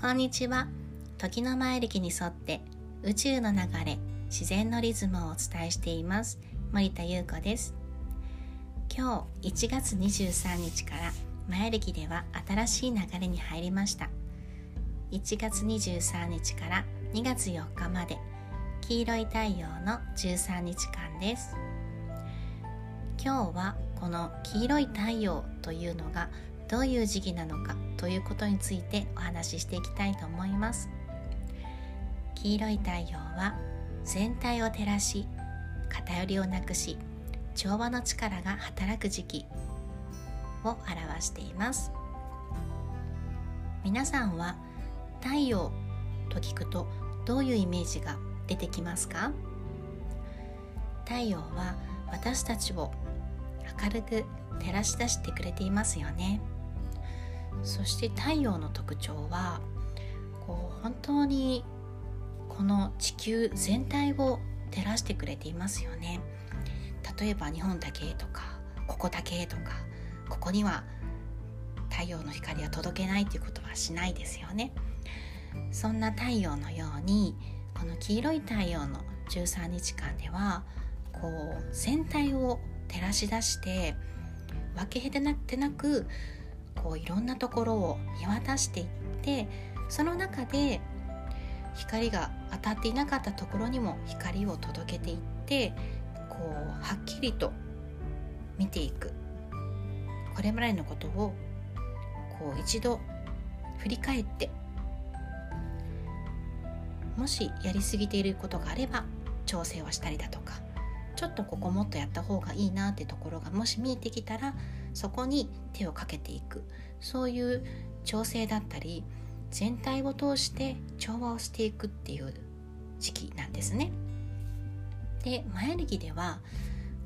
こんにちは。時の前歴に沿って宇宙の流れ自然のリズムをお伝えしています。森田優子です。今日1月23日から前歴では新しい流れに入りました。1月23日から2月4日まで黄色い太陽の13日間です。今日はこの黄色い太陽というのがどういう時期なのかということについてお話ししていきたいと思います。黄色い太陽は全体を照らし偏りをなくし調和の力が働く時期を表しています。皆さんは太陽と聞くとどういうイメージが出てきますか？太陽は私たちを明るく照らし出してくれていますよね。そして太陽の特徴はこう本当にこの地球全体を照らしてくれていますよね。例えば日本だけとかここだけとかここには太陽の光は届けないということはしないですよね。そんな太陽のようにこの黄色い太陽の13日間ではこう全体を照らし出して分け隔てなくこういろんなところを見渡していってその中で光が当たっていなかったところにも光を届けていってこうはっきりと見ていく。これまでのことをこう一度振り返ってもしやりすぎていることがあれば調整をしたりだとか。ちょっとここもっとやった方がいいなってところがもし見えてきたらそこに手をかけていくそういう調整だったり全体を通して調和をしていくっていう時期なんですね。で前歴では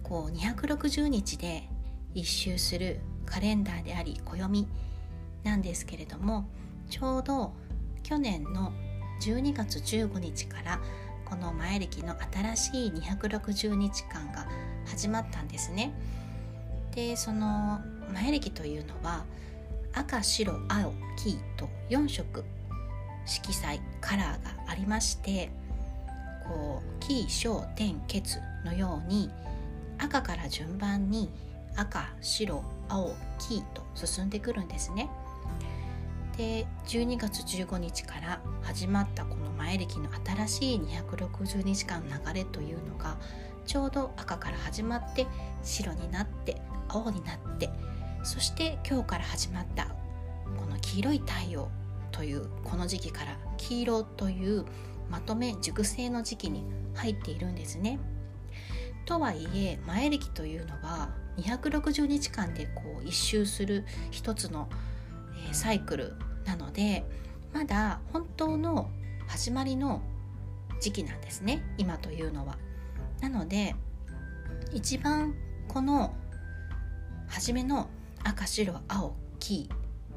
こう260日で一周するカレンダーであり暦なんですけれどもちょうど去年の12月15日からこの前歴の新しい260日間が始まったんですね。でその前歴というのは赤白青黄と4色色彩カラーがありましてこう黄小天血のように赤から順番に赤白青黄と進んでくるんですね。で12月15日から始まったこの前歴の新しい260日間流れというのがちょうど赤から始まって白になって青になってそして今日から始まったこの黄色い太陽というこの時期から黄色というまとめ熟成の時期に入っているんですね。とはいえ前歴というのは260日間でこう一周する一つのサイクルなのでまだ本当の始まりの時期なんですね今というのは。なので一番この初めの赤白青黄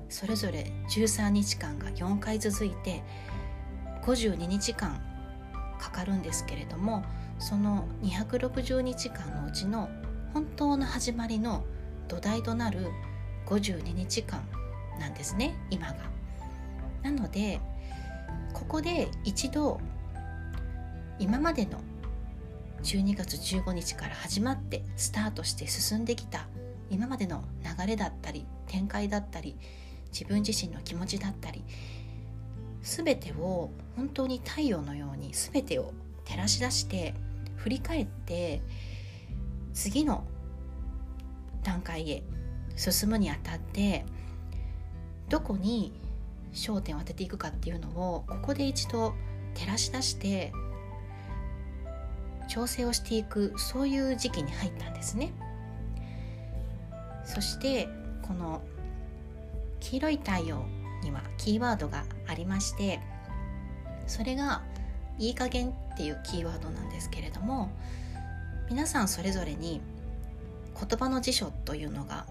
それぞれ13日間が4回続いて52日間かかるんですけれどもその260日間のうちの本当の始まりの土台となる52日間なんですね今が。なのでここで一度今までの12月15日から始まってスタートして進んできた今までの流れだったり展開だったり自分自身の気持ちだったり全てを本当に太陽のように全てを照らし出して振り返って次の段階へ進むにあたってどこに焦点を当てていくかっていうのをここで一度照らし出して調整をしていくそういう時期に入ったんですね。そしてこの黄色い太陽にはキーワードがありましてそれがいい加減っていうキーワードなんですけれども皆さんそれぞれに言葉の辞書というのが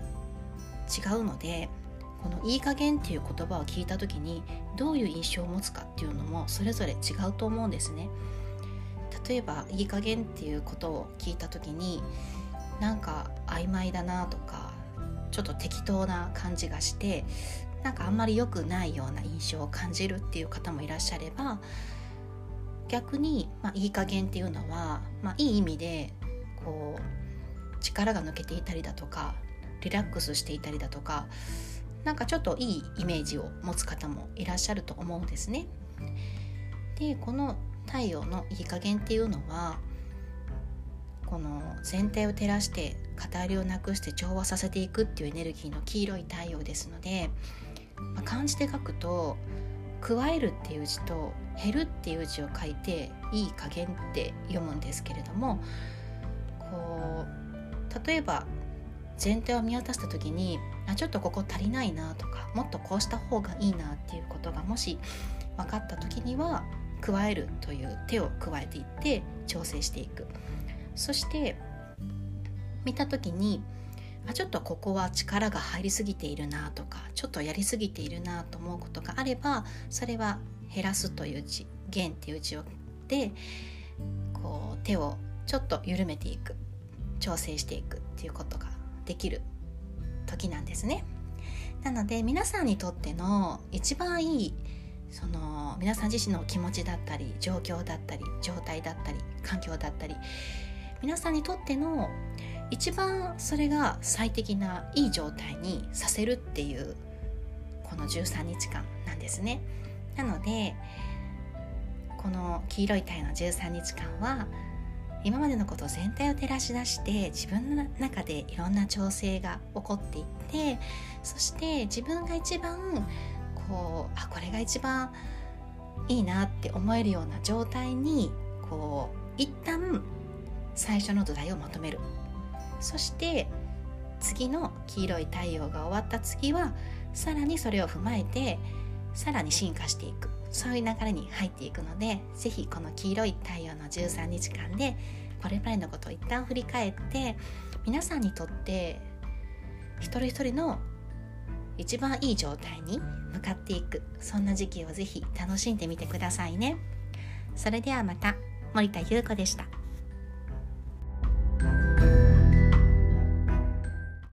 違うのでこの「いい加減」っていう言葉を聞いた時にどういう印象を持つかっていうのもそれぞれ違うと思うんですね。例えば「いい加減」っていうことを聞いた時になんか曖昧だなとかちょっと適当な感じがしてなんかあんまり良くないような印象を感じるっていう方もいらっしゃれば逆に、まあ、いい加減っていうのは、まあ、いい意味でこう力が抜けていたりだとかリラックスしていたりだとかなんかちょっといいイメージを持つ方もいらっしゃると思うんですね。でこの太陽のいい加減っていうのはこの全体を照らして偏りをなくして調和させていくっていうエネルギーの黄色い太陽ですので、まあ、漢字で書くと「加える」っていう字と「減る」っていう字を書いて「いい加減」って読むんですけれどもこう例えば全体を見渡した時にあちょっとここ足りないなとかもっとこうした方がいいなっていうことがもし分かった時には加えるという手を加えていって調整していく。そして見た時にあちょっとここは力が入りすぎているなとかちょっとやりすぎているなと思うことがあればそれは減らすという字減っていう字をでこう手をちょっと緩めていく。調整していくっていうことができる時なんですね。なので皆さんにとっての一番いいその皆さん自身の気持ちだったり状況だったり状態だったり環境だったり皆さんにとっての一番それが最適ないい状態にさせるっていうこの13日間なんですね。なのでこの黄色い体の13日間は今までのこと全体を照らし出して自分の中でいろんな調整が起こっていってそして自分が一番こうあこれが一番いいなって思えるような状態にこう一旦最初の土台をまとめる。そして次の黄色い太陽が終わった次はさらにそれを踏まえてさらに進化していく。そういう流れに入っていくので是非この黄色い太陽の13日間でこれまでのことを一旦振り返って皆さんにとって一人一人の一番いい状態に向かっていくそんな時期を是非楽しんでみてくださいね。それではまた森田優子でした。